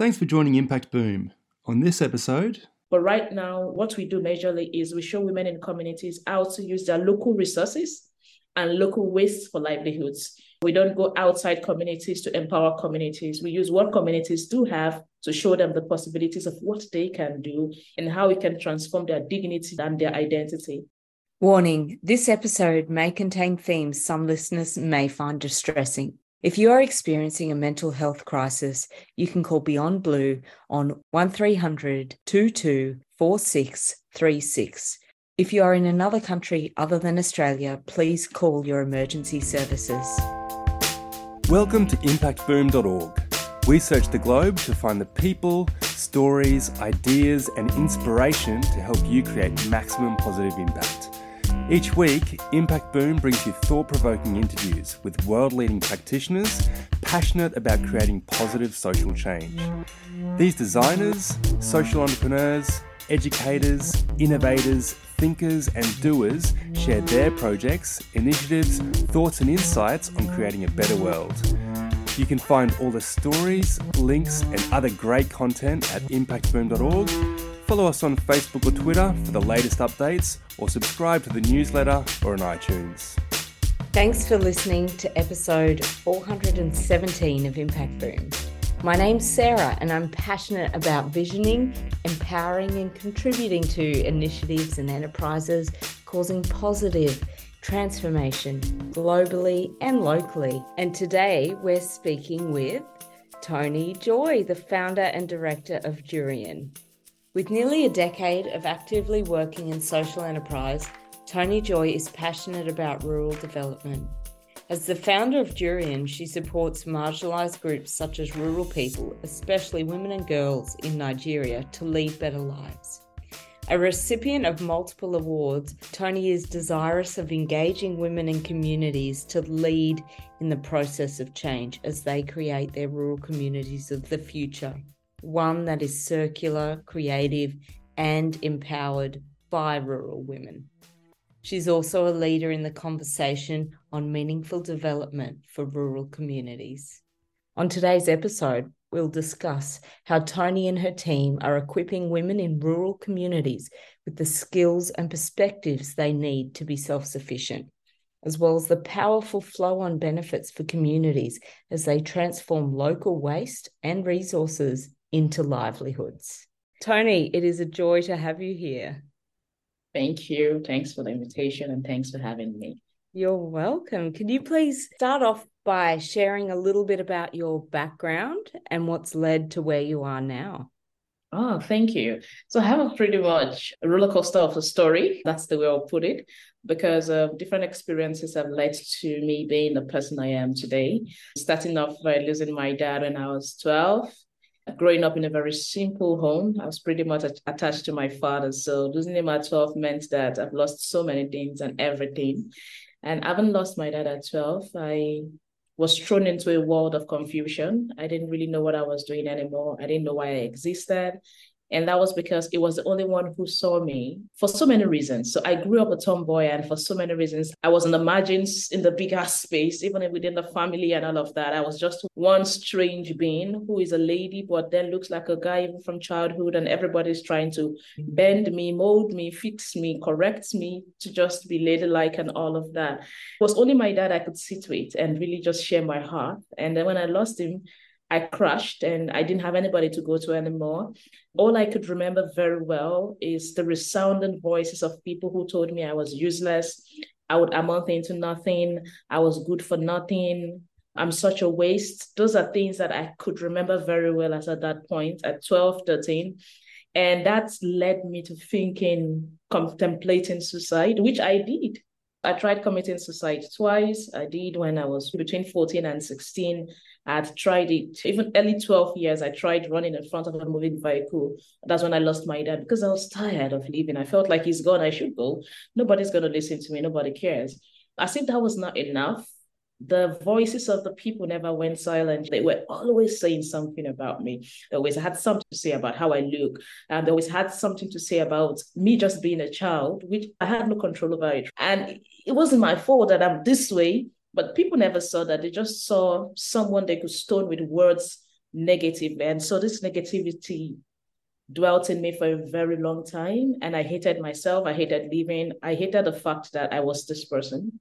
Thanks for joining Impact Boom. On this episode, but right now, what we do majorly is we show women in communities how to use their local resources and local ways for livelihoods. We don't go outside communities to empower communities. We use what communities do have to show them the possibilities of what they can do and how we can transform their dignity and their identity. Warning this episode may contain themes some listeners may find distressing. If you are experiencing a mental health crisis, you can call Beyond Blue on 1300 22 4636. If you are in another country other than Australia, please call your emergency services. Welcome to impactboom.org. We search the globe to find the people, stories, ideas, and inspiration to help you create maximum positive impact. Each week, Impact Boom brings you thought provoking interviews with world leading practitioners passionate about creating positive social change. These designers, social entrepreneurs, educators, innovators, thinkers, and doers share their projects, initiatives, thoughts, and insights on creating a better world. You can find all the stories, links, and other great content at impactboom.org Follow us on Facebook or Twitter for the latest updates, or subscribe to the newsletter or on iTunes. Thanks for listening to episode 417 of Impact Boom. My name's Sarah, and I'm passionate about visioning, empowering, and contributing to initiatives and enterprises causing positive transformation globally and locally. And today we're speaking with Tony Joy, the founder and director of Durian. With nearly a decade of actively working in social enterprise, Tony Joy is passionate about rural development. As the founder of Durian, she supports marginalised groups such as rural people, especially women and girls in Nigeria, to lead better lives. A recipient of multiple awards, Tony is desirous of engaging women and communities to lead in the process of change as they create their rural communities of the future one that is circular, creative, and empowered by rural women. She's also a leader in the conversation on meaningful development for rural communities. On today's episode, we'll discuss how Tony and her team are equipping women in rural communities with the skills and perspectives they need to be self sufficient, as well as the powerful flow on benefits for communities as they transform local waste and resources into livelihoods. Tony, it is a joy to have you here. Thank you. Thanks for the invitation and thanks for having me. You're welcome. Can you please start off by sharing a little bit about your background and what's led to where you are now? Oh, thank you. So I have a pretty much roller coaster of a story. That's the way I'll put it, because of different experiences have led to me being the person I am today. Starting off by losing my dad when I was 12, growing up in a very simple home, I was pretty much attached to my father. So losing him at 12 meant that I've lost so many things and everything. And having lost my dad at 12, I was thrown into a world of confusion. I didn't really know what I was doing anymore. I didn't know why I existed. And that was because it was the only one who saw me for so many reasons. So I grew up a tomboy, and for so many reasons, I was on the margins in the bigger space, even within the family and all of that. I was just one strange being who is a lady, but then looks like a guy even from childhood, and everybody's trying to mm-hmm. bend me, mold me, fix me, correct me to just be ladylike and all of that. It was only my dad I could sit with and really just share my heart. And then when I lost him, I crashed and I didn't have anybody to go to anymore. All I could remember very well is the resounding voices of people who told me I was useless, I would amount into nothing, I was good for nothing, I'm such a waste. Those are things that I could remember very well as at that point at 12, 13. And that's led me to thinking, contemplating suicide, which I did. I tried committing suicide twice. I did when I was between 14 and 16. I had tried it, even early 12 years, I tried running in front of a moving vehicle. That's when I lost my dad because I was tired of living. I felt like he's gone, I should go. Nobody's going to listen to me, nobody cares. As if that was not enough, the voices of the people never went silent. They were always saying something about me. They always had something to say about how I look. And they always had something to say about me just being a child, which I had no control over it. And it wasn't my fault that I'm this way, but people never saw that. They just saw someone they could stone with words negative. And so this negativity dwelt in me for a very long time. And I hated myself. I hated living. I hated the fact that I was this person.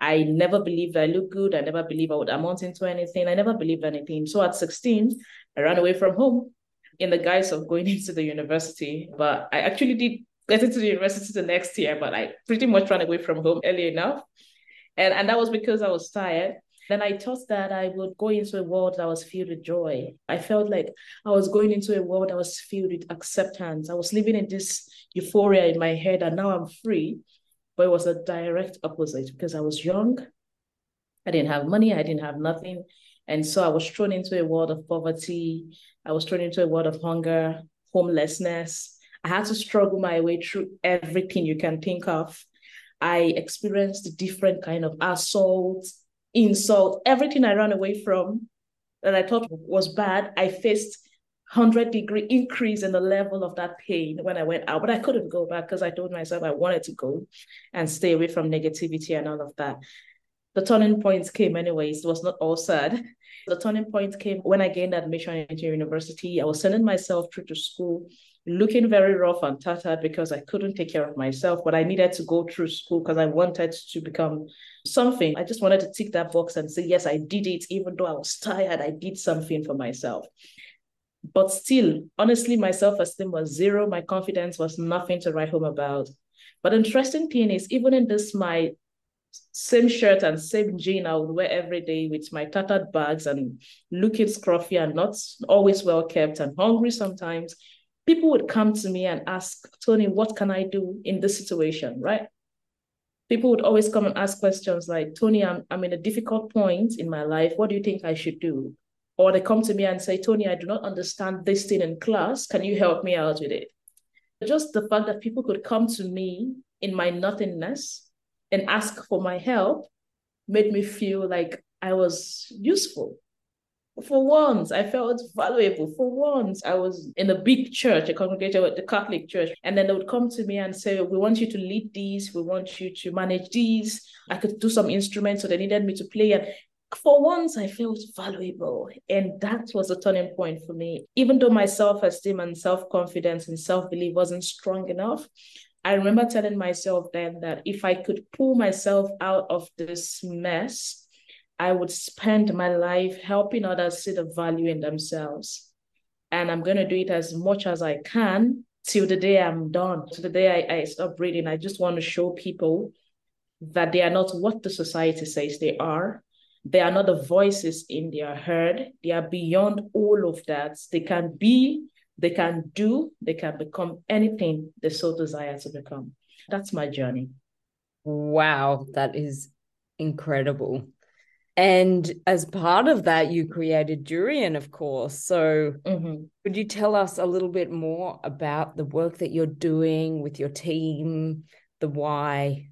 I never believed I looked good. I never believed I would amount into anything. I never believed anything. So at 16, I ran away from home in the guise of going into the university. But I actually did get into the university the next year, but I pretty much ran away from home early enough. And, and that was because I was tired. Then I thought that I would go into a world that was filled with joy. I felt like I was going into a world that was filled with acceptance. I was living in this euphoria in my head, and now I'm free. But it was a direct opposite because I was young. I didn't have money. I didn't have nothing. And so I was thrown into a world of poverty. I was thrown into a world of hunger, homelessness. I had to struggle my way through everything you can think of. I experienced different kind of assault, insult, everything I ran away from that I thought was bad. I faced 100 degree increase in the level of that pain when I went out, but I couldn't go back because I told myself I wanted to go and stay away from negativity and all of that. The turning point came anyways. It was not all sad. The turning point came when I gained admission into university. I was sending myself through to school looking very rough and tattered because I couldn't take care of myself, but I needed to go through school because I wanted to become something. I just wanted to tick that box and say, yes, I did it, even though I was tired, I did something for myself. But still, honestly, my self esteem was zero. My confidence was nothing to write home about. But interesting thing is, even in this, my same shirt and same jean I would wear every day with my tattered bags and looking scruffy and not always well kept and hungry sometimes people would come to me and ask, Tony, what can I do in this situation, right? People would always come and ask questions like, Tony, I'm, I'm in a difficult point in my life. What do you think I should do? Or they come to me and say, Tony, I do not understand this thing in class. Can you help me out with it? Just the fact that people could come to me in my nothingness and ask for my help made me feel like I was useful for once, I felt valuable. For once, I was in a big church, a congregation at the Catholic church, and then they would come to me and say, "We want you to lead these. We want you to manage these." I could do some instruments, so they needed me to play. And for once, I felt valuable, and that was a turning point for me. Even though my self-esteem and self-confidence and self-belief wasn't strong enough, I remember telling myself then that if I could pull myself out of this mess I would spend my life helping others see the value in themselves. And I'm going to do it as much as I can till the day I'm done, till the day I, I stop reading. I just want to show people that they are not what the society says they are. They are not the voices in their heard. They are beyond all of that. They can be, they can do, they can become anything they so desire to become. That's my journey. Wow, that is incredible. And as part of that, you created Durian, of course. So, mm-hmm. could you tell us a little bit more about the work that you're doing with your team, the why?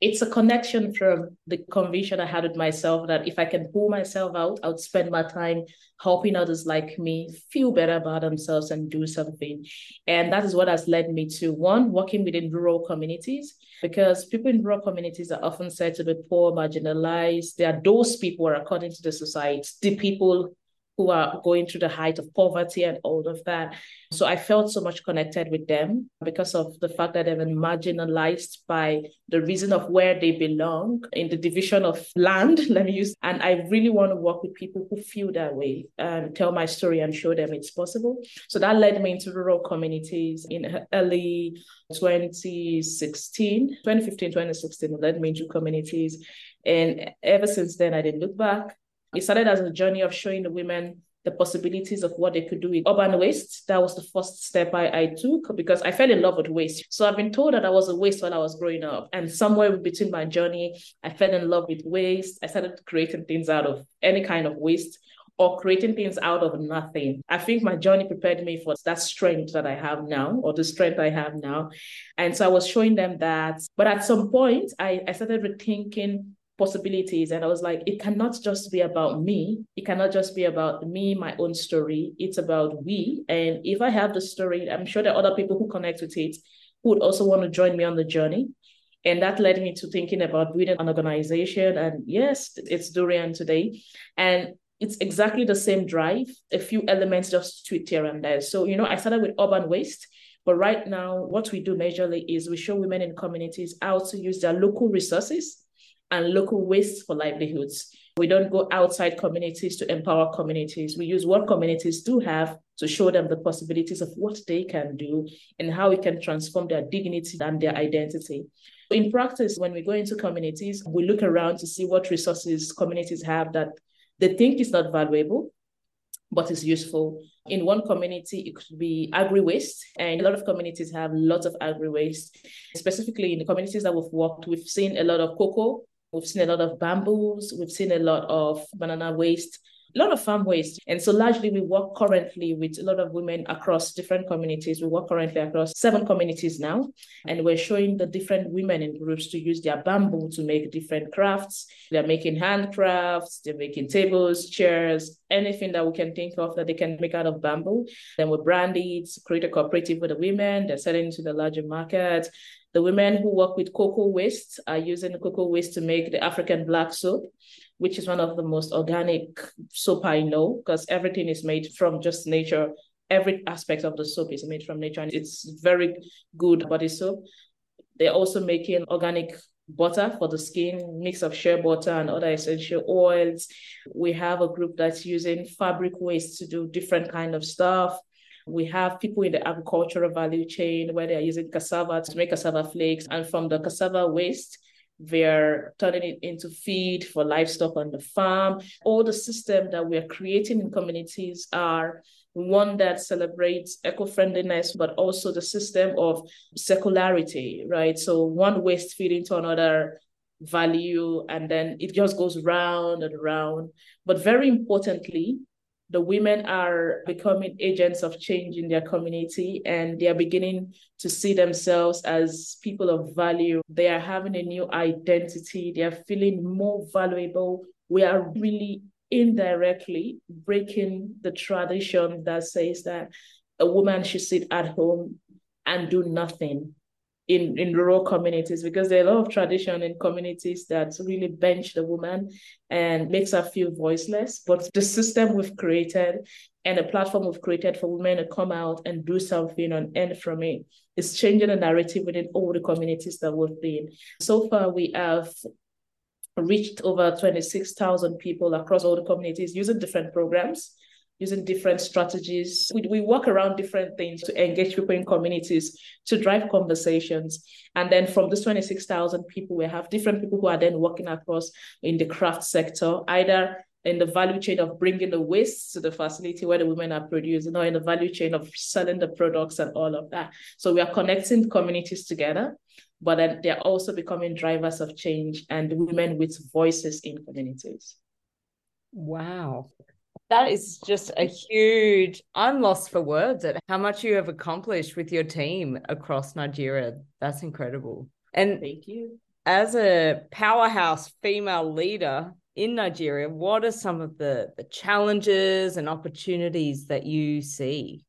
It's a connection from the conviction I had with myself that if I can pull myself out, I would spend my time helping others like me feel better about themselves and do something. And that is what has led me to one, working within rural communities because people in rural communities are often said to be poor, marginalized. They are those people, according to the society, the people who are going through the height of poverty and all of that. So I felt so much connected with them because of the fact that they've been marginalized by the reason of where they belong in the division of land, let me use. And I really want to work with people who feel that way and tell my story and show them it's possible. So that led me into rural communities in early 2016, 2015, 2016, led me into communities. And ever since then, I didn't look back. It started as a journey of showing the women the possibilities of what they could do with urban waste. That was the first step I, I took because I fell in love with waste. So I've been told that I was a waste while I was growing up. And somewhere between my journey, I fell in love with waste. I started creating things out of any kind of waste or creating things out of nothing. I think my journey prepared me for that strength that I have now, or the strength I have now. And so I was showing them that. But at some point, I, I started rethinking possibilities. And I was like, it cannot just be about me. It cannot just be about me, my own story. It's about we. And if I have the story, I'm sure there are other people who connect with it who would also want to join me on the journey. And that led me to thinking about building an organization. And yes, it's Durian today. And it's exactly the same drive, a few elements just tweaked here and there. So, you know, I started with urban waste, but right now, what we do majorly is we show women in communities how to use their local resources and local waste for livelihoods. We don't go outside communities to empower communities. We use what communities do have to show them the possibilities of what they can do and how we can transform their dignity and their identity. In practice, when we go into communities, we look around to see what resources communities have that they think is not valuable, but is useful. In one community, it could be agri waste, and a lot of communities have lots of agri waste. Specifically, in the communities that we've worked, we've seen a lot of cocoa We've seen a lot of bamboos. We've seen a lot of banana waste, a lot of farm waste. And so largely we work currently with a lot of women across different communities. We work currently across seven communities now. And we're showing the different women in groups to use their bamboo to make different crafts. They're making handcrafts, they're making tables, chairs, anything that we can think of that they can make out of bamboo. Then we brand it, create a cooperative with the women. They're selling to the larger market. The women who work with cocoa waste are using cocoa waste to make the African black soap, which is one of the most organic soap I know because everything is made from just nature. Every aspect of the soap is made from nature and it's very good body soap. They're also making organic butter for the skin, mix of shea butter and other essential oils. We have a group that's using fabric waste to do different kind of stuff. We have people in the agricultural value chain where they're using cassava to make cassava flakes. And from the cassava waste, they're turning it into feed for livestock on the farm. All the system that we're creating in communities are one that celebrates eco-friendliness, but also the system of circularity, right? So one waste feeding to another value, and then it just goes round and round. But very importantly, the women are becoming agents of change in their community and they are beginning to see themselves as people of value. They are having a new identity, they are feeling more valuable. We are really indirectly breaking the tradition that says that a woman should sit at home and do nothing in, in rural communities because there are a lot of tradition in communities that really bench the woman and makes her feel voiceless. But the system we've created and the platform we've created for women to come out and do something and earn from it is changing the narrative within all the communities that we've been. So far, we have reached over 26,000 people across all the communities using different programs using different strategies. We, we work around different things to engage people in communities, to drive conversations. And then from this 26,000 people, we have different people who are then working across in the craft sector, either in the value chain of bringing the waste to the facility where the women are producing, or in the value chain of selling the products and all of that. So we are connecting communities together, but then they're also becoming drivers of change and women with voices in communities. Wow. That is just a huge, I'm lost for words at how much you have accomplished with your team across Nigeria. That's incredible. And thank you. As a powerhouse female leader in Nigeria, what are some of the, the challenges and opportunities that you see?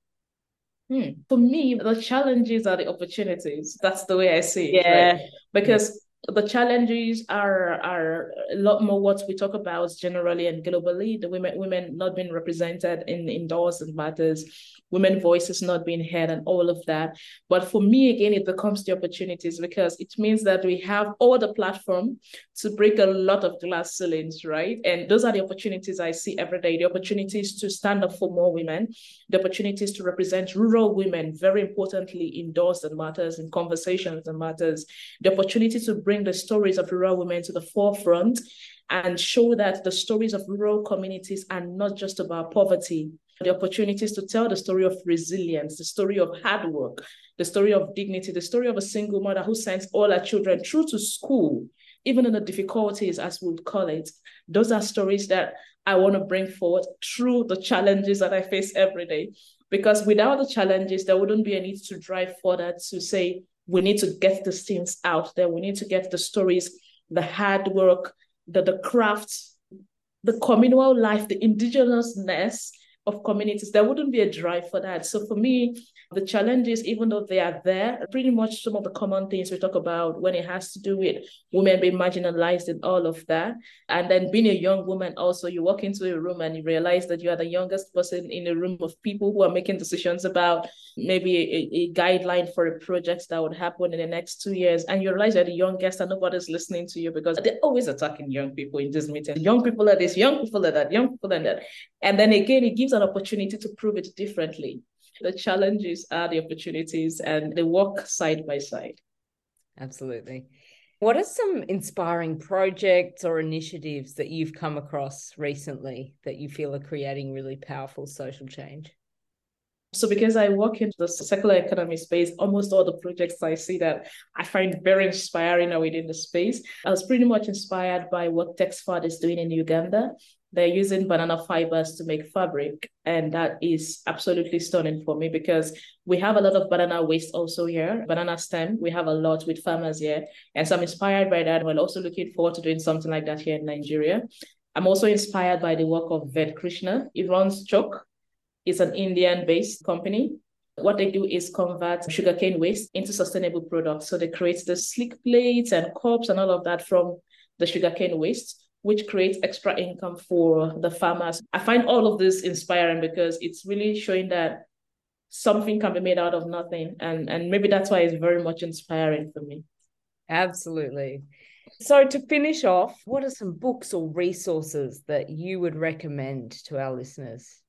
Hmm. For me, the challenges are the opportunities. That's the way I see it. Yeah. Right? Because the challenges are are a lot more what we talk about generally and globally. The women women not being represented in indoors and matters women voices not being heard and all of that. But for me again it becomes the opportunities because it means that we have all the platform to break a lot of glass ceilings right? And those are the opportunities i see every day. The opportunities to stand up for more women the opportunities to represent rural women very importantly indoors and matters in conversations and matters the opportunity to bring the stories of rural women to the forefront and show that the stories of rural communities are not just about poverty, the opportunities to tell the story of resilience, the story of hard work, the story of dignity, the story of a single mother who sends all her children through to school, even in the difficulties, as we would call it. Those are stories that I want to bring forward through the challenges that I face every day. Because without the challenges, there wouldn't be a need to drive further to say, we need to get these things out there. We need to get the stories, the hard work, the, the craft, the communal life, the indigenousness of communities, there wouldn't be a drive for that. So for me, the challenges, even though they are there, pretty much some of the common things we talk about when it has to do with women being marginalized and all of that. And then being a young woman, also, you walk into a room and you realize that you are the youngest person in a room of people who are making decisions about maybe a, a guideline for a project that would happen in the next two years. And you realize you're the youngest and nobody's listening to you because they're always attacking young people in this meeting. Young people are this, young people are that, young people are that. And then again, it gives an opportunity to prove it differently. The challenges are the opportunities and they work side by side. Absolutely. What are some inspiring projects or initiatives that you've come across recently that you feel are creating really powerful social change? So, because I work in the circular economy space, almost all the projects I see that I find very inspiring are within the space. I was pretty much inspired by what Texfad is doing in Uganda. They're using banana fibers to make fabric. And that is absolutely stunning for me because we have a lot of banana waste also here, banana stem. We have a lot with farmers here. And so I'm inspired by that. We're also looking forward to doing something like that here in Nigeria. I'm also inspired by the work of Ved Krishna. He runs Chuk. It's an Indian based company. What they do is convert sugarcane waste into sustainable products. So they create the slick plates and cups and all of that from the sugarcane waste which creates extra income for the farmers. I find all of this inspiring because it's really showing that something can be made out of nothing. And, and maybe that's why it's very much inspiring for me. Absolutely. So, to finish off, what are some books or resources that you would recommend to our listeners?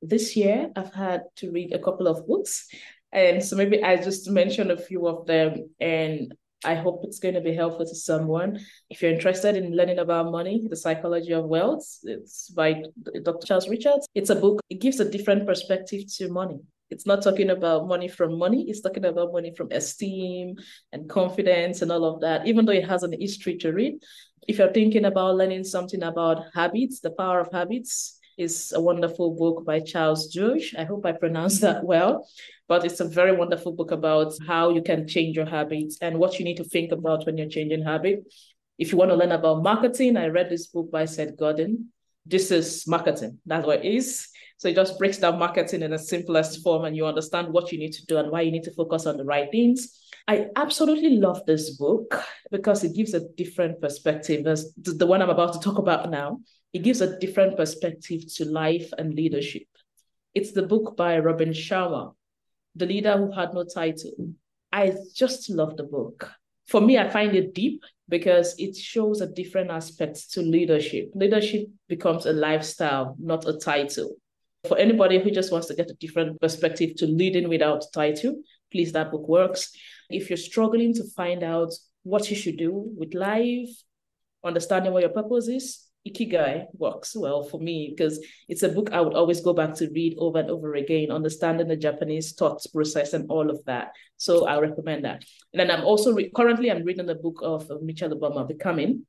This year, I've had to read a couple of books. And so maybe I just mention a few of them. And I hope it's going to be helpful to someone. If you're interested in learning about money, The Psychology of Wealth, it's by Dr. Charles Richards. It's a book, it gives a different perspective to money. It's not talking about money from money, it's talking about money from esteem and confidence and all of that, even though it has an history to read. If you're thinking about learning something about habits, the power of habits, is a wonderful book by Charles George. I hope I pronounced that mm-hmm. well, but it's a very wonderful book about how you can change your habits and what you need to think about when you're changing habit. If you want to learn about marketing, I read this book by Seth Godin. This is marketing. That's what it is. So it just breaks down marketing in the simplest form and you understand what you need to do and why you need to focus on the right things. I absolutely love this book because it gives a different perspective as the one I'm about to talk about now. It gives a different perspective to life and leadership. It's the book by Robin Sharma, The Leader Who Had No Title. I just love the book. For me, I find it deep because it shows a different aspect to leadership. Leadership becomes a lifestyle, not a title. For anybody who just wants to get a different perspective to leading without title, please, that book works. If you're struggling to find out what you should do with life, understanding what your purpose is, Ikigai works well for me because it's a book I would always go back to read over and over again, understanding the Japanese thought process and all of that. So I recommend that. And then I'm also re- currently I'm reading the book of Michelle Obama, Becoming,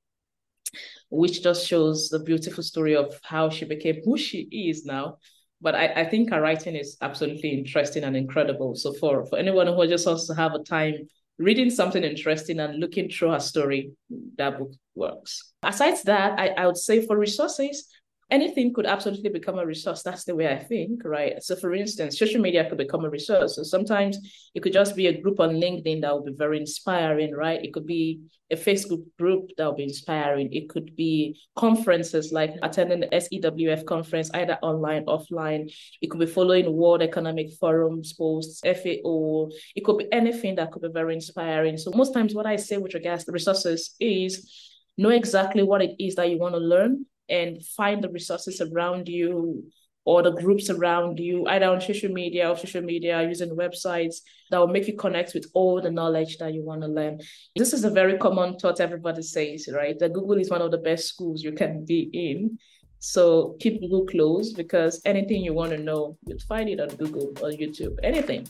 which just shows the beautiful story of how she became who she is now. But I, I think her writing is absolutely interesting and incredible. So for, for anyone who just wants to have a time reading something interesting and looking through her story, that book works. Aside that, I, I would say for resources, anything could absolutely become a resource. That's the way I think, right? So, for instance, social media could become a resource. So, sometimes it could just be a group on LinkedIn that will be very inspiring, right? It could be a Facebook group that will be inspiring. It could be conferences like attending the SEWF conference, either online, offline. It could be following World Economic Forum's posts, FAO. It could be anything that could be very inspiring. So, most times, what I say with regards to resources is know exactly what it is that you want to learn and find the resources around you or the groups around you, either on social media or social media using websites that will make you connect with all the knowledge that you want to learn. This is a very common thought everybody says, right? That Google is one of the best schools you can be in. So keep Google closed because anything you want to know, you'll find it on Google or YouTube. Anything.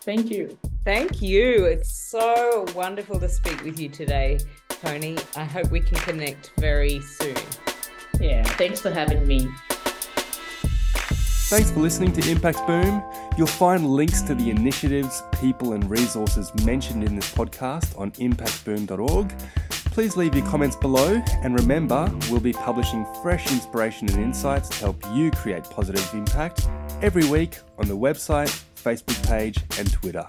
Thank you. Thank you. It's so wonderful to speak with you today. Tony. I hope we can connect very soon. Yeah, thanks for having me. Thanks for listening to Impact Boom. You'll find links to the initiatives, people, and resources mentioned in this podcast on impactboom.org. Please leave your comments below, and remember, we'll be publishing fresh inspiration and insights to help you create positive impact every week on the website, Facebook page, and Twitter.